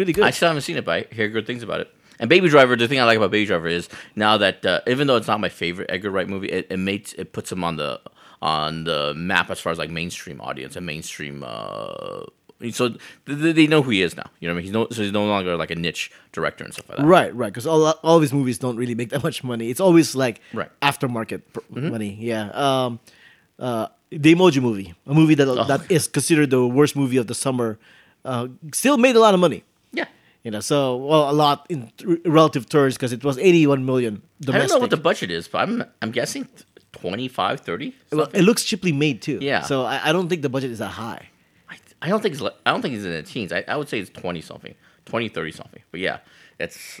really good. I still haven't seen it, but I hear good things about it. And Baby Driver, the thing I like about Baby Driver is now that uh, even though it's not my favorite Edgar Wright movie, it, it makes it puts him on the on the map as far as like mainstream audience and mainstream. Uh, so they, they know who he is now. You know what I mean? He's no, so he's no longer like a niche director and stuff like that. Right, right. Because all all of his movies don't really make that much money. It's always like Right. aftermarket pr- money. Yeah. Um, uh, the Emoji Movie, a movie that that is considered the worst movie of the summer, uh, still made a lot of money. You know, so well, a lot in relative terms because it was eighty-one million I don't know what the budget is, but I'm I'm guessing 25, 30. Well, it looks cheaply made too. Yeah. So I, I don't think the budget is that high. I, I don't think it's I don't think it's in the teens. I, I would say it's 20 something, 20, 30 something. But yeah, it's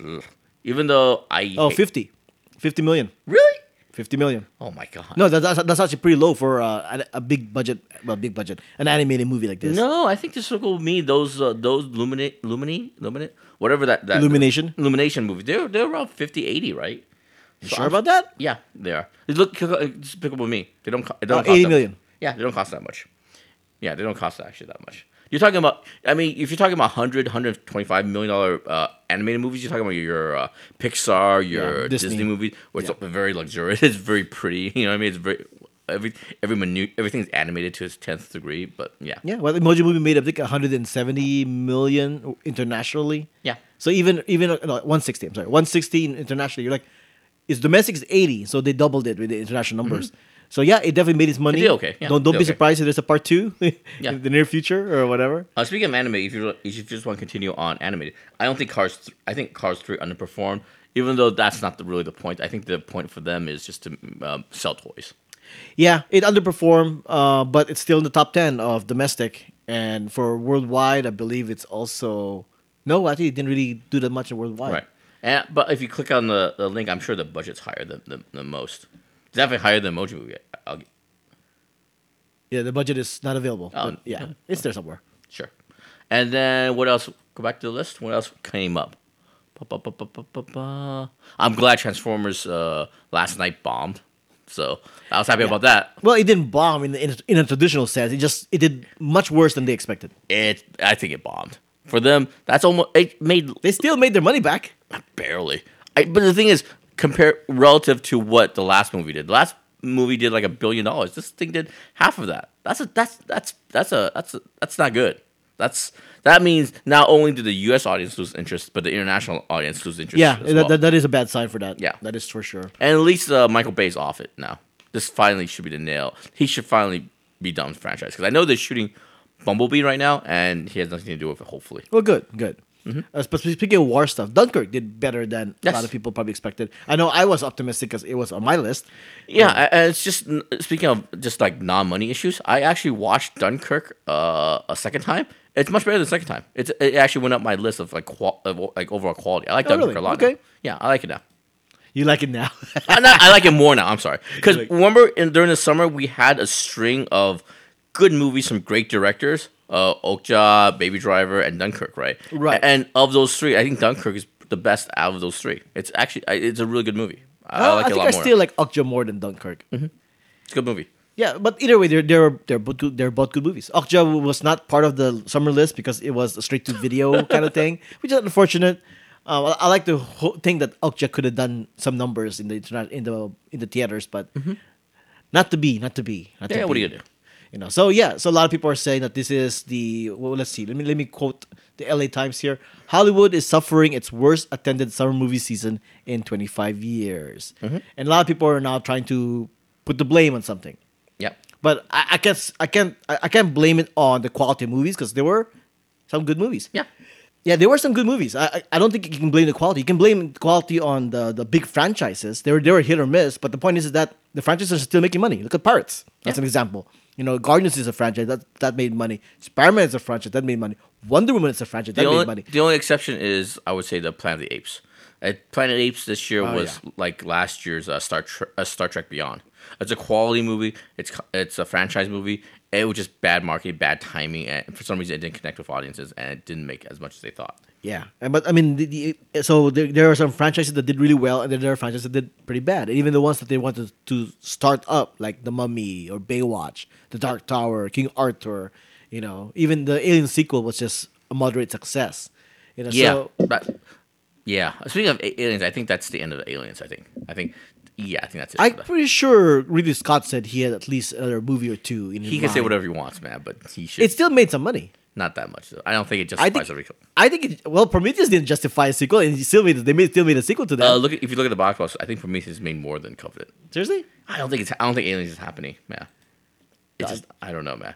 even though I Oh, hate- 50. 50 million. really 50 million. oh my god No, that, that's, that's actually pretty low for uh, a, a big budget, well, big budget, an animated movie like this. No, I think this will me those uh, those Luminate Lumini Luminate whatever that that Illumination? Illumination movie. They're they're around 50, 80, right? You So sure I'm- about that? Yeah, they are. Look, just pick up with me. They don't. It don't Uh, cost 80 that- Yeah, they don't cost that much. Yeah, they don't cost actually that much. You're talking about. I mean, if you're talking about 100, 125 million dollar uh, animated movies, you're talking about your uh, Pixar, your Yeah, Disney. Disney. movies, where it's Yeah. very luxurious. It's very pretty. You know what I mean? It's very every every minute everything's animated to its tenth degree. But yeah, Yeah, well, the Emoji Movie made up, I think 170 million internationally. yeah. So even even uh, no, 160. I'm sorry, 160 internationally. You're like, it's domestic is 80, so they doubled it with the international numbers. So yeah, it definitely made its money. Did okay, yeah, don't don't be okay. surprised if there's a part two Yeah. in the near future or whatever. Uh, speaking of anime, if you if you just want to continue on animated, I don't think Cars. Th- I think Cars Three underperformed, even though that's not the, really the point. I think the point for them is just to um, sell toys. Yeah, it underperformed, uh, but it's still in the top 10 of domestic. And for worldwide, I believe it's also no. Actually, it didn't really do that much in worldwide. Right. And but if you click on the, the link, I'm sure the budget's higher than the, the most. It's definitely higher than Emoji Movie. I'll, Yeah, the budget is not available. Oh, but yeah, yeah. it's there somewhere. sure. And then what else? Go back to the list. What else came up? Ba, ba, ba, ba, ba, ba, ba. I'm glad Transformers uh, Last Knight bombed. So I was happy about that. Well, it didn't bomb in, the, in, in a traditional sense. It just it did much worse than they expected. It I think it bombed for them. That's almost it made They still made their money back. barely. I, but the thing is, compare relative to what the last movie did. The last movie did like a billion dollars. This thing did half of that. That's a that's that's that's a that's a, that's not good. That's that means not only did the U.S. audience lose interest, but the international audience lose interest. Yeah, as that, well. that, that is a bad sign for that. Yeah. that is for sure. and at least uh, Michael Bay's off it now. This finally should be the nail. He should finally be done with the franchise because I know they're shooting Bumblebee right now, and he has nothing to do with it. Hopefully, Well, good, good. Uh, but speaking of war stuff, Dunkirk did better than a Mm-hmm. Lot of people probably expected. I know I was optimistic because it was on my list. Yeah, a- and it's just speaking of just like non-money issues. I actually watched Dunkirk uh, a second time. It's much better than the second time. It's it actually went up my list of like qual- of, like overall quality. I like Oh, Dunkirk really? a lot. Okay. now. Yeah, I like it now. You like it now? I, not, I like it more now. I'm sorry because Like- remember in, during the summer we had a string of good movies from great directors. Uh, Okja, Baby Driver, and Dunkirk, right? Right. And of those three, I think Dunkirk is the best out of those three. It's actually it's a really good movie. I, Well, like it a think lot I more. still like Okja more than Dunkirk. it's a good movie. Yeah, but either way, they're they're they're both good, they're both good movies. Okja was not part of the summer list because it was a straight to video kind of thing, which is unfortunate. Uh, I I like to ho- think that Okja could have done some numbers in the internet in the in the theaters, but not to be, not to be. Not to Mm-hmm. Yeah, what be. are you gonna do? You know, so yeah, so a lot of people are saying that this is the well. Let's see. Let me let me quote the LA Times here. Hollywood is suffering its worst attended summer movie season in 25 years, Mm-hmm. and a lot of people are now trying to put the blame on something. yeah But I, I can't I can't I, I can't blame it on the quality of movies because there were some good movies. Yeah. Yeah, there were some good movies. I, I I don't think you can blame the quality. You can blame the quality on the, the big franchises. They were they were hit or miss. But the point is, is that the franchises are still making money. Look at Pirates. That's Yeah. an example. You know, Guardians is a franchise that that made money. Spider Man is a franchise that made money. Wonder Woman is a franchise that The made only, money. the only exception is I would say the Planet of the Apes. Uh, Planet of the Apes this year Oh, was yeah. like last year's uh, Star Tre- uh, Star Trek Beyond. It's a quality movie. It's it's a franchise movie. It was just bad marketing, bad timing, and for some reason it didn't connect with audiences, and it didn't make as much as they thought. Yeah, but I mean, the, the, so there, there are some franchises that did really well, and then there are franchises that did pretty bad. And even the ones that they wanted to start up, like The Mummy or Baywatch, The Dark Tower, King Arthur, you know, even the Alien sequel was just a moderate success. You know, Yeah, so but yeah. Speaking of aliens, I think that's the end of the aliens. I think. I think. Yeah, I think that's it. I'm pretty sure Ridley Scott said he had at least another movie or two in his he can say mind. whatever he wants, man, but he should. It still made some money. not that much. Though. I don't think it I justifies think. a recall. I think. It, well, Prometheus didn't justify a sequel, and he still made. They made, still made a sequel to that. Uh, look at, if you look at the box office, I think Prometheus made more than Covenant. Seriously? I don't think it's. I don't think Aliens is happening, man. It's just. I don't know, man.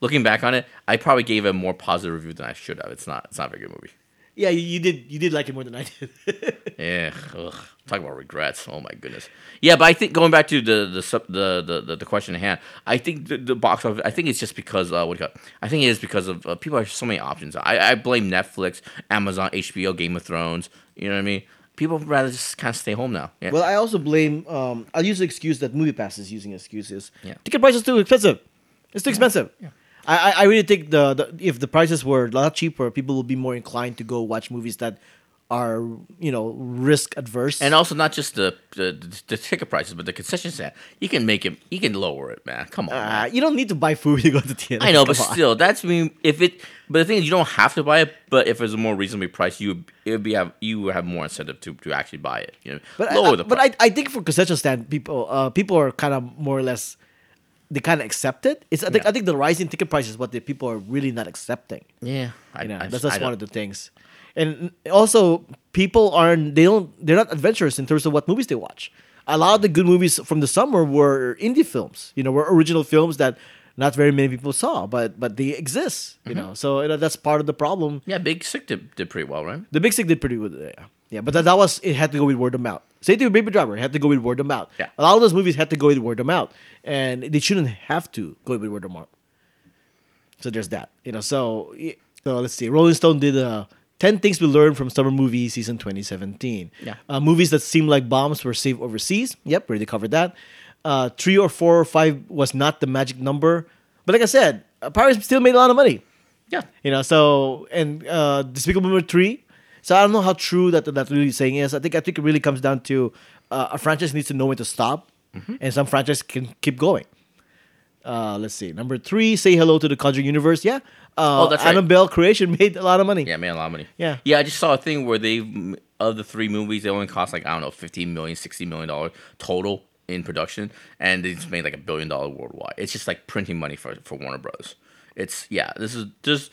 Looking back on it, I probably gave a more positive review than I should have. It's not. It's not a very good movie. Yeah, you, you did. You did like it more than I did. Yeah, ugh. talk about regrets. Oh my goodness. Yeah, but I think going back to the the sub- the the, the, the question at hand, I think the, the box office. I think it's just because uh, what do you call it? I think it is because of uh, people have so many options. I, I blame Netflix, Amazon, HBO, Game of Thrones. You know what I mean? People rather just kind of stay home now. Yeah. well, I also blame. Um, I'll use the excuse that Movie Pass is using excuses. Yeah. Ticket prices too expensive. It's too expensive. I, I I really think the, the if the prices were a lot cheaper, people would be more inclined to go watch movies that are you know risk adverse. and also not just the, the the ticket prices, but the concession stand. You can make it. You can lower it, man. Come on. man. uh, you don't need to buy food to go to the theater. I know, but on. still, that's mean if it. But the thing is, you don't have to buy it. But if it's a more reasonably priced, you would it would be have you would have more incentive to, to actually buy it. You know, But lower I, the but price. I, I think for concession stand people uh, people are kind of more or less they kind of accept it. It's I think. I think the rising ticket price is what the people are really not accepting. yeah, I, You know, I, that's just one of the things. And also, people aren't they don't they're not adventurous in terms of what movies they watch. A lot of the good movies from the summer were indie films. You know, were original films that not very many people saw, but but they exist. You Mm-hmm. know, so you know, that's part of the problem. Yeah, Big Sick did, did pretty well, right? The Big Sick did pretty good. Yeah, yeah, but that, that was it had to go with word of mouth. Say to Baby Driver, it had to go with word of mouth. Yeah. a lot of those movies had to go with word of mouth, and they shouldn't have to go with word of mouth. So there's that, you know. So, so let's see. Rolling Stone did uh, ten things we learned from summer movie season 2017. Yeah. uh, movies that seemed like bombs were safe overseas. Yep, already covered that. Uh, three or four or five was not the magic number, but like I said, uh, Pirates still made a lot of money. Yeah, You know, so and uh Despicable Me three. So I don't know how true that that really saying is. I think I think it really comes down to uh, a franchise needs to know when to stop, Mm-hmm. and some franchise can keep going. Uh, let's see. Number three, say hello to the Conjuring universe. Yeah. Uh, Oh, that's right. Annabelle creation made a lot of money. yeah, made a lot of money. Yeah. yeah. I just saw a thing where they of the three movies, they only cost like I don't know, 15 million, 60 million dollars total in production, and they just made like a billion dollar worldwide. It's just like printing money for for Warner Brothers. It's yeah, this is just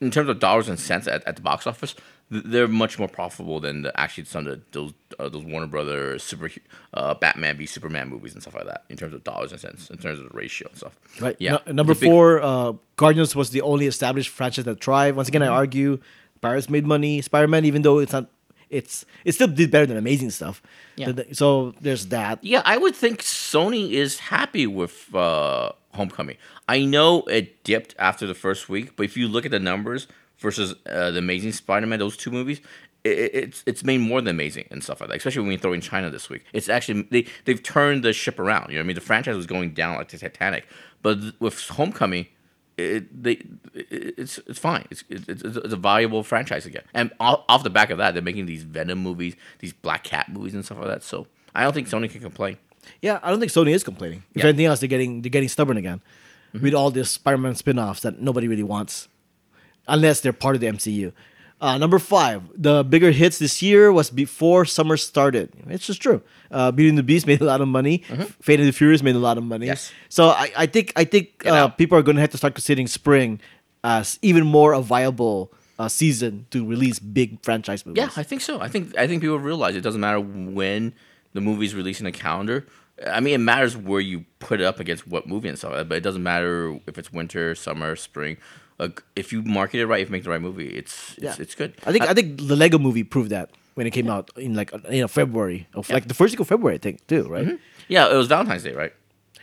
in terms of dollars and cents at, at the box office, they're much more profitable than the, actually some of the, those uh, those Warner Brothers super uh, Batman v Superman movies and stuff like that in terms of dollars and cents, in terms of the ratio and stuff. Right. Yeah. Nu- number big- four, uh, Guardians was the only established franchise that thrived. Once again, I argue Pirates made money. Spider Man, even though it's not, it's it still did better than Amazing stuff. Yeah. So there's that. Yeah, I would think Sony is happy with uh, Homecoming. I know it dipped after the first week, but if you look at the numbers versus uh, the Amazing Spider-Man, those two movies, it, it- it's it's made more than amazing and stuff like that. Especially when you throw in China this week, it's actually they they've turned the ship around. You know what I mean? The franchise was going down like the Titanic, but th- with Homecoming, it, they it, it's it's fine. It's, it's it's it's a valuable franchise again. And off, off the back of that, they're making these Venom movies, these Black Cat movies, and stuff like that. So I don't think Sony can complain. Yeah, I don't think Sony is complaining. If Yeah. Mm-hmm. anything else, they're getting they're getting stubborn again with all these Spider-Man spin-offs that nobody really wants, unless they're part of the MCU. Uh, number five, the bigger hits this year was before summer started. It's just true. Uh, Beauty and the Beast made a lot of money. Fate and the Furious made a lot of money. Mm-hmm. Yes. So I, I think I think uh, people are going to have to start considering spring as even more a viable uh, season to release big franchise movies. Yeah, I think so. I think I think people realize it doesn't matter when the movie's releasing a calendar. I mean, it matters where you put it up against what movie and stuff, but it doesn't matter if it's winter, summer, spring. Like, if you market it right, if you make the right movie, it's it's, Yeah. it's good. I think I, think the Lego movie proved that when it came out in like uh, you know February of like the first week of February I think too right yeah, it was Valentine's Day, right?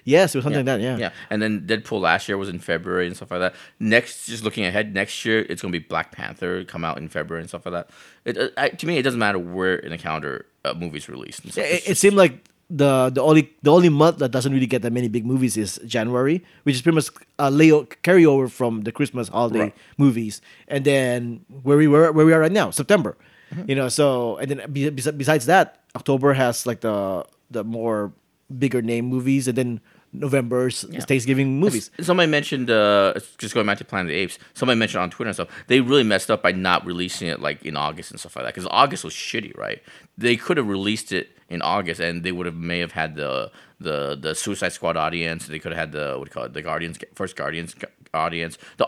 yes it was something like that yeah Yeah, and then Deadpool last year was in February and stuff like that. Next, just looking ahead, next year it's gonna be Black Panther come out in February and stuff like that. It, uh, I, to me, it doesn't matter where in the calendar a movie's released. It, it seemed like the the only the only month that doesn't really get that many big movies is January which is pretty much a layo carryover from the Christmas holiday Right. movies and then where we were where we are right now September Mm-hmm. you know so and then be- besides that October has like the the more bigger name movies and then November's Thanksgiving movies. Somebody mentioned, uh, just going back to Planet of the Apes. Somebody mentioned on Twitter and stuff. They really messed up by not releasing it like in August and stuff like that. Because August was shitty, right? They could have released it in August, and they would have may have had the the the Suicide Squad audience. They could have had the what do you call it, the Guardians first Guardians audience. The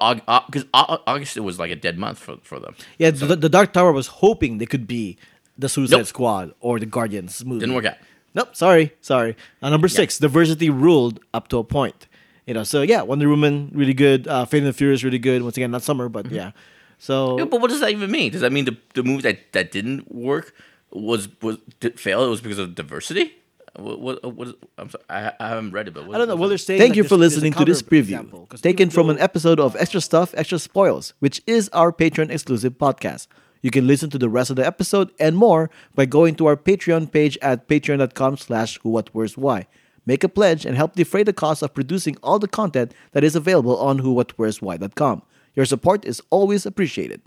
because August it was like a dead month for for them. Yeah, so, the, the Dark Tower was hoping they could be the Suicide nope. Squad or the Guardians movie. Didn't work out. Nope, sorry, sorry. Uh, number six, yeah. diversity ruled up to a point. You know, so yeah, Wonder Woman really good. Uh, Fate and the Furious really good. Once again, not summer, but mm-hmm. yeah. So, yeah, but what does that even mean? Does that mean the the movie that, that didn't work was was did fail? It was because of diversity. What, what, what is, I'm sorry, I, I haven't read it, but what, I don't know. Well, they're saying Thank you for listening to this preview, example, taken from an episode of Extra Stuff, Extra Spoils, which is our Patreon exclusive podcast. You can listen to the rest of the episode and more by going to our Patreon page at patreon.com slash who what where's why. Make a pledge and help defray the cost of producing all the content that is available on whowhatwhere'swhy.com. Your support is always appreciated.